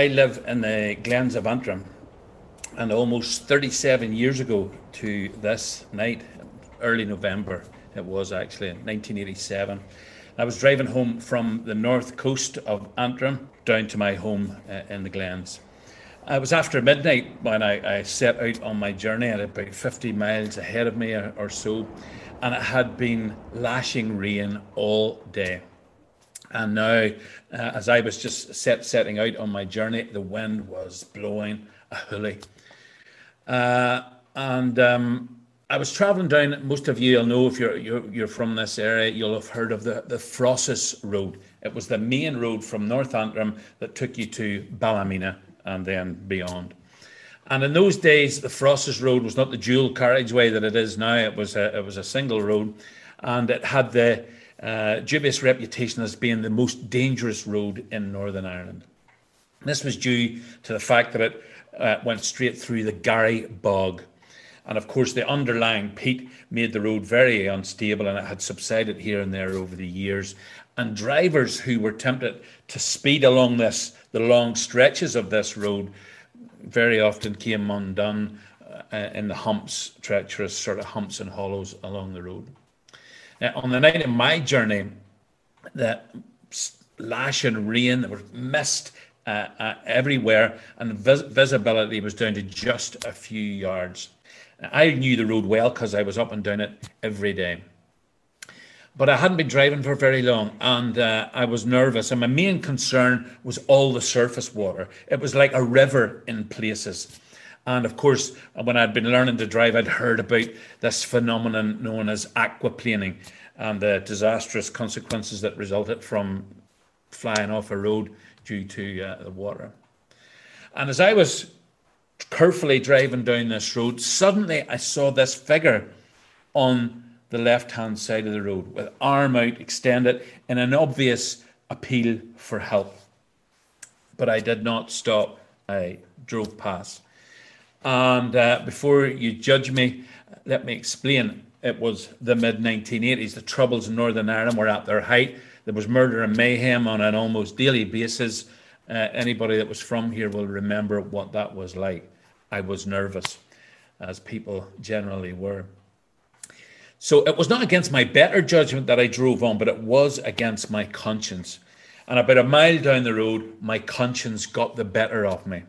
I live in the Glens of Antrim, and almost 37 years ago to this night, early November, it was actually in 1987. I was driving home from the north coast of Antrim down to my home uh, in the Glens. It was after midnight when I, I, set out on my journey at about 50 miles ahead of me or, or so, and it had been lashing rain all day. And now, uh, as I was just set, setting out on my journey, the wind was blowing a hoolie. Uh, and um, I was travelling down. Most of you will know if you're, you're, you're from this area, you'll have heard of the the Frosses Road. It was the main road from North Antrim that took you to Ballymena and then beyond. And in those days, the Frosses Road was not the dual carriageway that it is now. It was a, it was a single road, and it had the uh, dubious reputation as being the most dangerous road in Northern Ireland. This was due to the fact that it uh, went straight through the Garry Bog, and of course, the underlying peat made the road very unstable and it had subsided here and there over the years. And drivers who were tempted to speed along this, the long stretches of this road, very often came undone uh, in the humps, treacherous sort of humps and hollows along the road. Now, on the night of my journey, the lashing rain, there was mist uh, uh, everywhere, and vis- visibility was down to just a few yards. I knew the road well because I was up and down it every day. But I hadn't been driving for very long and uh, I was nervous. And my main concern was all the surface water. It was like a river in places. And of course, when I'd been learning to drive, I'd heard about this phenomenon known as aquaplaning and the disastrous consequences that resulted from flying off a road due to uh, the water. And as I was carefully driving down this road, suddenly I saw this figure on the left hand side of the road with arm out extended in an obvious appeal for help. But I did not stop. I drove past. And uh, before you judge me, let me explain. It was the mid 1980s. The troubles in Northern Ireland were at their height. There was murder and mayhem on an almost daily basis. Uh, anybody that was from here will remember what that was like. I was nervous, as people generally were. So it was not against my better judgment that I drove on, but it was against my conscience. And about a mile down the road, my conscience got the better of me.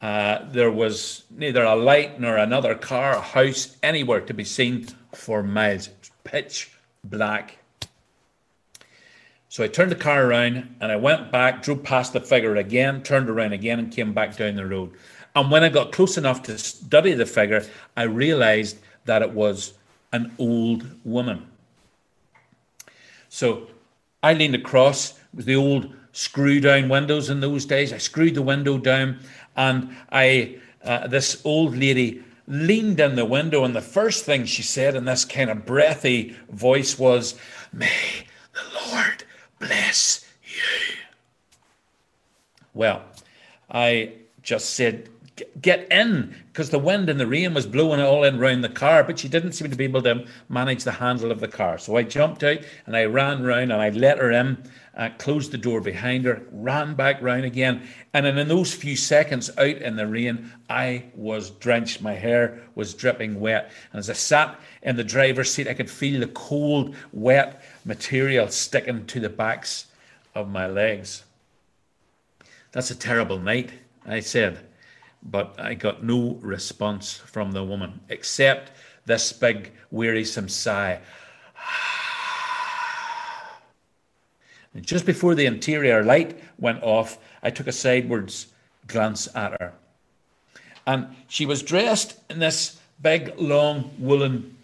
Uh, there was neither a light nor another car, a house, anywhere to be seen for miles. Pitch black. So I turned the car around and I went back, drove past the figure again, turned around again, and came back down the road. And when I got close enough to study the figure, I realized that it was an old woman. So I leaned across it was the old screw down windows in those days. I screwed the window down, and I uh, this old lady leaned in the window, and the first thing she said in this kind of breathy voice was, "May the Lord bless you. Well, I just said, get in because the wind and the rain was blowing it all in round the car, but she didn't seem to be able to manage the handle of the car. So I jumped out and I ran round and I let her in, uh, closed the door behind her, ran back round again. And in those few seconds out in the rain, I was drenched. My hair was dripping wet. And as I sat in the driver's seat, I could feel the cold, wet material sticking to the backs of my legs. That's a terrible night, I said, but I got no response from the woman except this big, wearisome sigh. And just before the interior light went off, I took a sidewards glance at her. And she was dressed in this big, long woolen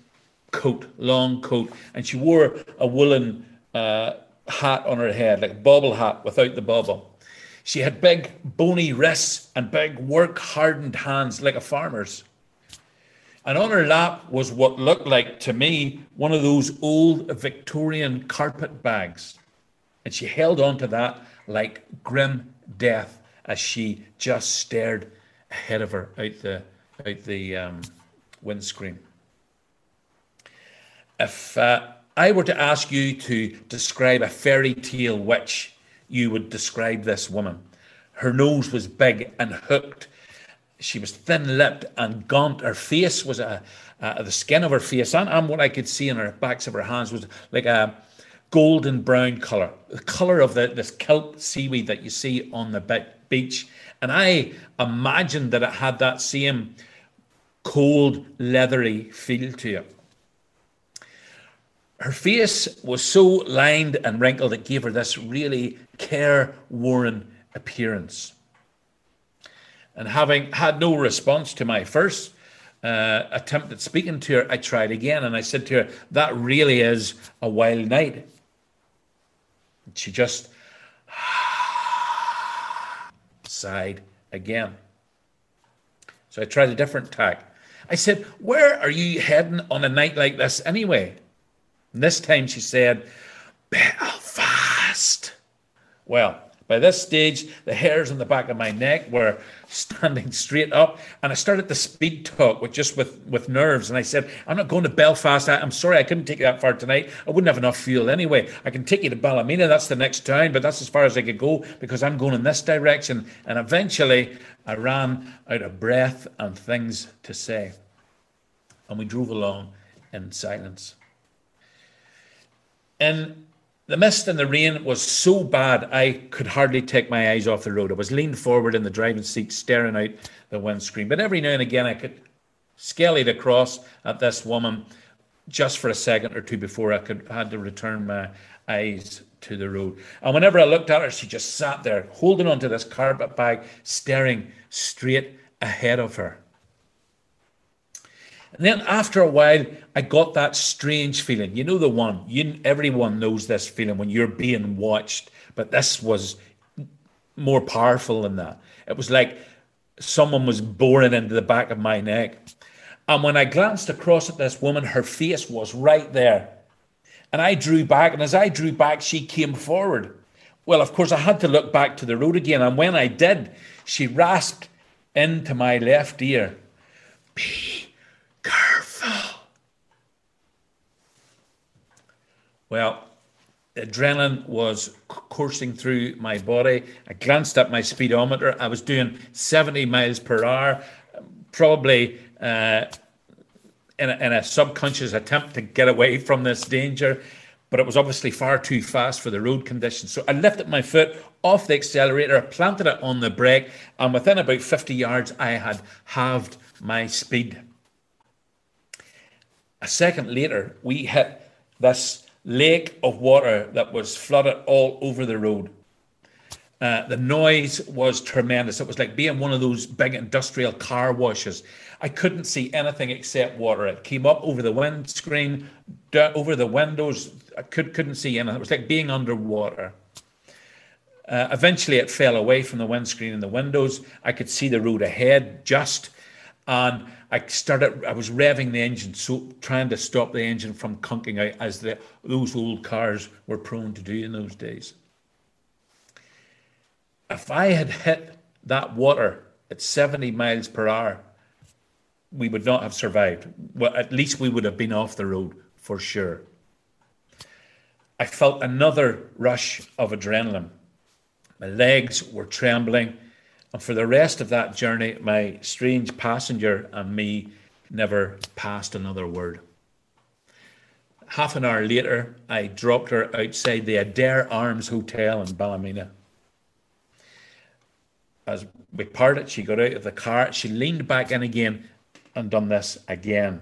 coat, long coat, and she wore a woolen uh, hat on her head, like a bobble hat without the bobble. She had big, bony wrists and big, work hardened hands like a farmer's. And on her lap was what looked like to me one of those old Victorian carpet bags. And she held on to that like grim death as she just stared ahead of her out the, out the um, windscreen. If uh, I were to ask you to describe a fairy tale witch, you would describe this woman. Her nose was big and hooked. She was thin lipped and gaunt. Her face was a, uh, the skin of her face and, and what I could see in her backs of her hands was like a golden brown colour, the colour of the, this kelp seaweed that you see on the beach. And I imagined that it had that same cold, leathery feel to it. Her face was so lined and wrinkled it gave her this really careworn appearance. And having had no response to my first uh, attempt at speaking to her, I tried again and I said to her, That really is a wild night. And she just sighed again. So I tried a different tack. I said, Where are you heading on a night like this anyway? And this time she said, Belfast. Well, by this stage, the hairs on the back of my neck were standing straight up, and I started to speed talk with just with, with nerves. And I said, "I'm not going to Belfast. I, am sorry, I couldn't take you that far tonight. I wouldn't have enough fuel anyway. I can take you to Ballymena. That's the next town, but that's as far as I could go because I'm going in this direction." And eventually, I ran out of breath and things to say, and we drove along in silence. And the mist and the rain was so bad I could hardly take my eyes off the road. I was leaned forward in the driving seat, staring out the windscreen. But every now and again, I could scale it across at this woman just for a second or two before I could had to return my eyes to the road. And whenever I looked at her, she just sat there, holding onto this carpet bag, staring straight ahead of her. And then after a while, I got that strange feeling. You know the one. You everyone knows this feeling when you're being watched, but this was more powerful than that. It was like someone was boring into the back of my neck. And when I glanced across at this woman, her face was right there. And I drew back, and as I drew back, she came forward. Well, of course, I had to look back to the road again. And when I did, she rasped into my left ear. Be careful. Well, adrenaline was coursing through my body. I glanced at my speedometer. I was doing 70 miles per hour, probably uh, in, a, in a subconscious attempt to get away from this danger. But it was obviously far too fast for the road conditions. So I lifted my foot off the accelerator, planted it on the brake, and within about 50 yards, I had halved my speed. A second later, we hit this lake of water that was flooded all over the road. Uh, the noise was tremendous. It was like being one of those big industrial car washes. I couldn't see anything except water. It came up over the windscreen, over the windows. I could, couldn't see anything. It was like being underwater. Uh, eventually, it fell away from the windscreen and the windows. I could see the road ahead just, and I started. I was revving the engine, so trying to stop the engine from conking out, as the, those old cars were prone to do in those days. If I had hit that water at 70 miles per hour, we would not have survived. Well, at least we would have been off the road for sure. I felt another rush of adrenaline. My legs were trembling. And for the rest of that journey, my strange passenger and me never passed another word. Half an hour later, I dropped her outside the Adair Arms Hotel in Ballymena. As we parted, she got out of the car. She leaned back in again and done this again.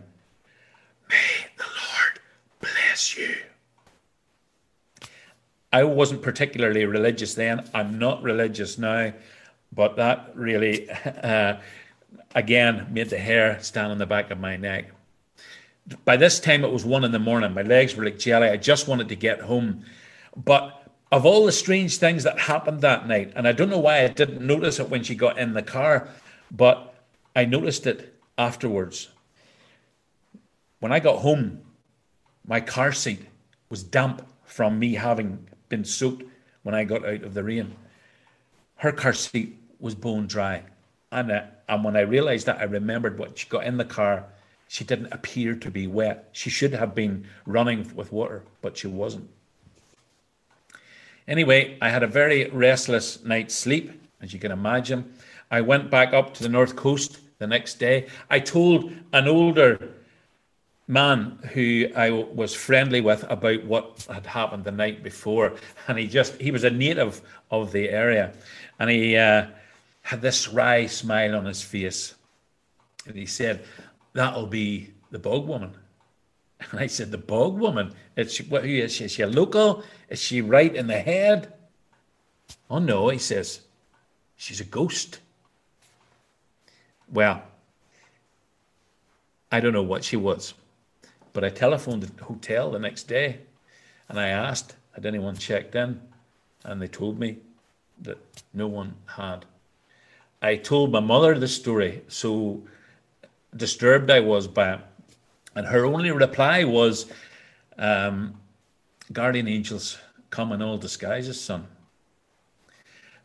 May the Lord bless you. I wasn't particularly religious then. I'm not religious now. But that really, uh, again, made the hair stand on the back of my neck. By this time, it was one in the morning. My legs were like jelly. I just wanted to get home. But of all the strange things that happened that night, and I don't know why I didn't notice it when she got in the car, but I noticed it afterwards. When I got home, my car seat was damp from me having been soaked when I got out of the rain. Her car seat was bone dry. And, uh, and when I realized that, I remembered what she got in the car. She didn't appear to be wet. She should have been running with water, but she wasn't. Anyway, I had a very restless night's sleep. as you can imagine. I went back up to the north coast the next day. I told an older man who I was friendly with about what had happened the night before, and he just he was a native of the area, and he uh, had this wry smile on his face, and he said, "That'll be the bog woman." And I said, "The bog woman? It's what? Who is she? Is she a local? Is she right in the head?" Oh no, he says, "She's a ghost." Well, I don't know what she was. But I telephoned the hotel the next day and I asked, had anyone checked in? And they told me that no one had. I told my mother the story, so disturbed I was by it. And her only reply was, um, Guardian angels come in all disguises, son.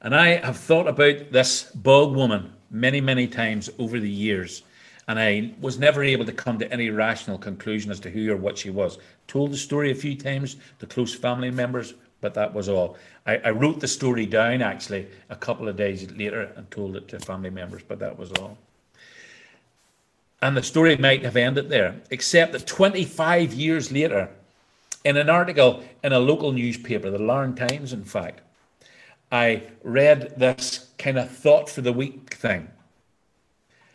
And I have thought about this bog woman many, many times over the years and I was never able to come to any rational conclusion as to who or what she was. Told the story a few times to close family members, but that was all. I, I wrote the story down actually a couple of days later and told it to family members, but that was all. And the story might have ended there, except that 25 years later, in an article in a local newspaper, the Larne Times, in fact, I read this kind of thought for the week thing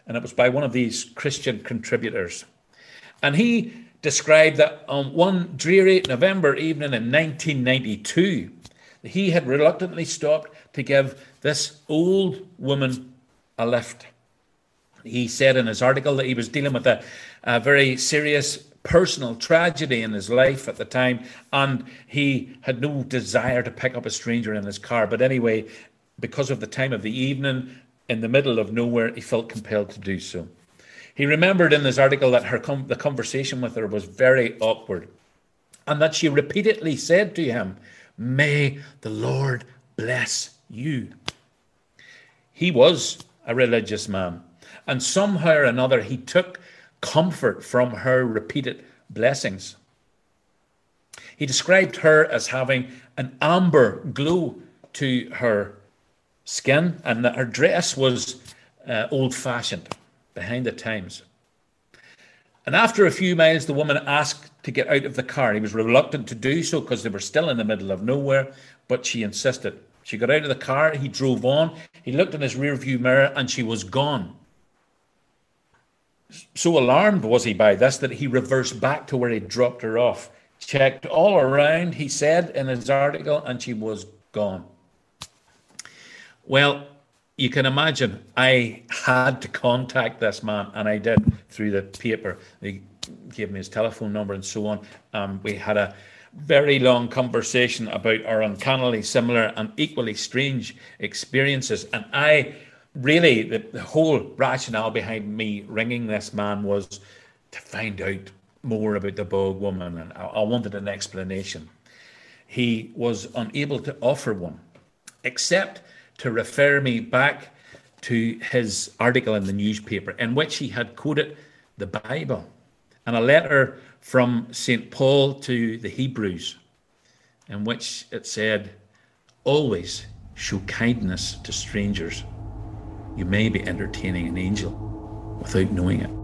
and it was by one of these Christian contributors. And he described that on one dreary November evening in 1992, he had reluctantly stopped to give this old woman a lift. He said in his article that he was dealing with a, a very serious personal tragedy in his life at the time, and he had no desire to pick up a stranger in his car. But anyway, because of the time of the evening, in the middle of nowhere, he felt compelled to do so. He remembered in this article that her com- the conversation with her was very awkward and that she repeatedly said to him, May the Lord bless you. He was a religious man, and somehow or another he took comfort from her repeated blessings. He described her as having an amber glow to her skin, and that her dress was uh, old fashioned, behind the times. And after a few miles, the woman asked to get out of the car. He was reluctant to do so because they were still in the middle of nowhere, but she insisted. She got out of the car, he drove on, he looked in his rearview mirror, and she was gone. So alarmed was he by this that he reversed back to where he dropped her off, checked all around, he said in his article, and she was gone. Well, you can imagine I had to contact this man, and I did through the paper. They gave me his telephone number and so on. Um, we had a very long conversation about our uncannily similar and equally strange experiences. And I really, the, the whole rationale behind me ringing this man was to find out more about the bog woman, and I, I wanted an explanation. He was unable to offer one, except to refer me back to his article in the newspaper in which he had quoted the Bible and a letter from St. Paul to the Hebrews in which it said, Always show kindness to strangers. You may be entertaining an angel without knowing it.